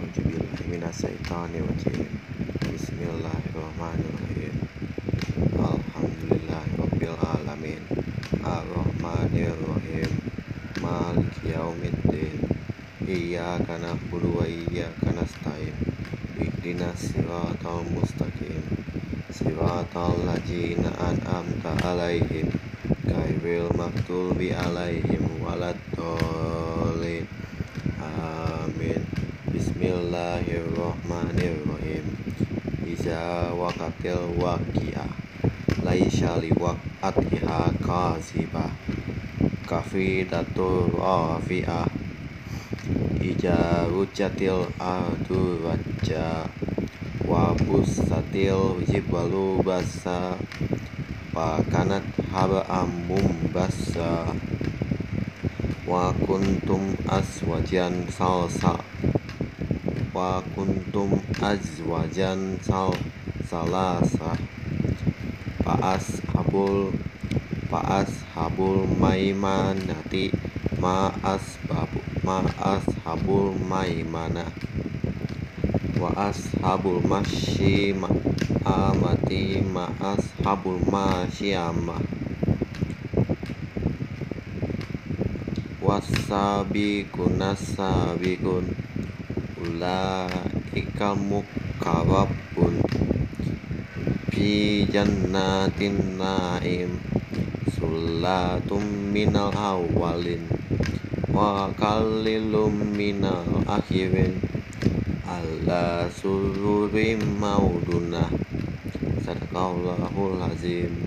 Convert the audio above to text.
A'udzubillahi minasyaitonirrajim. Bismillahirrahmanirrahim. Alhamdulillahirabbil alamin. Arrahmanirrahim. Maliki yaumiddin. Iyyaka na'budu wa iyyaka nasta'in. Ihdinas siratal mustaqim. Siratal ladzina an'amta 'alaihim ghairil maghdubi 'alaihim waladdallin. Bismillahirrahmanirrahim. Iza waqatil waqi'ah. Laisa liwaqatiha kazibah. Kafidatur rafi'ah. Ija rujatil ardu raja wa busatil jibalu basa Pakanat haba'am mumbasa Wa kuntum aswajan salsa Wa kuntum azwajan sal salasa. Paas habul Paas habul maimanati. Ma'as babu Ma'as habul maimana. Wa ashabul masyi amati. Ma ashabul masyama. Wasabiqun nasabiqun Ulaika mukarrabun Fi jannatin na'im Sulatum minal awalin Wa kalilum minal akhirin ala sururim mauduna sadaqallahul azim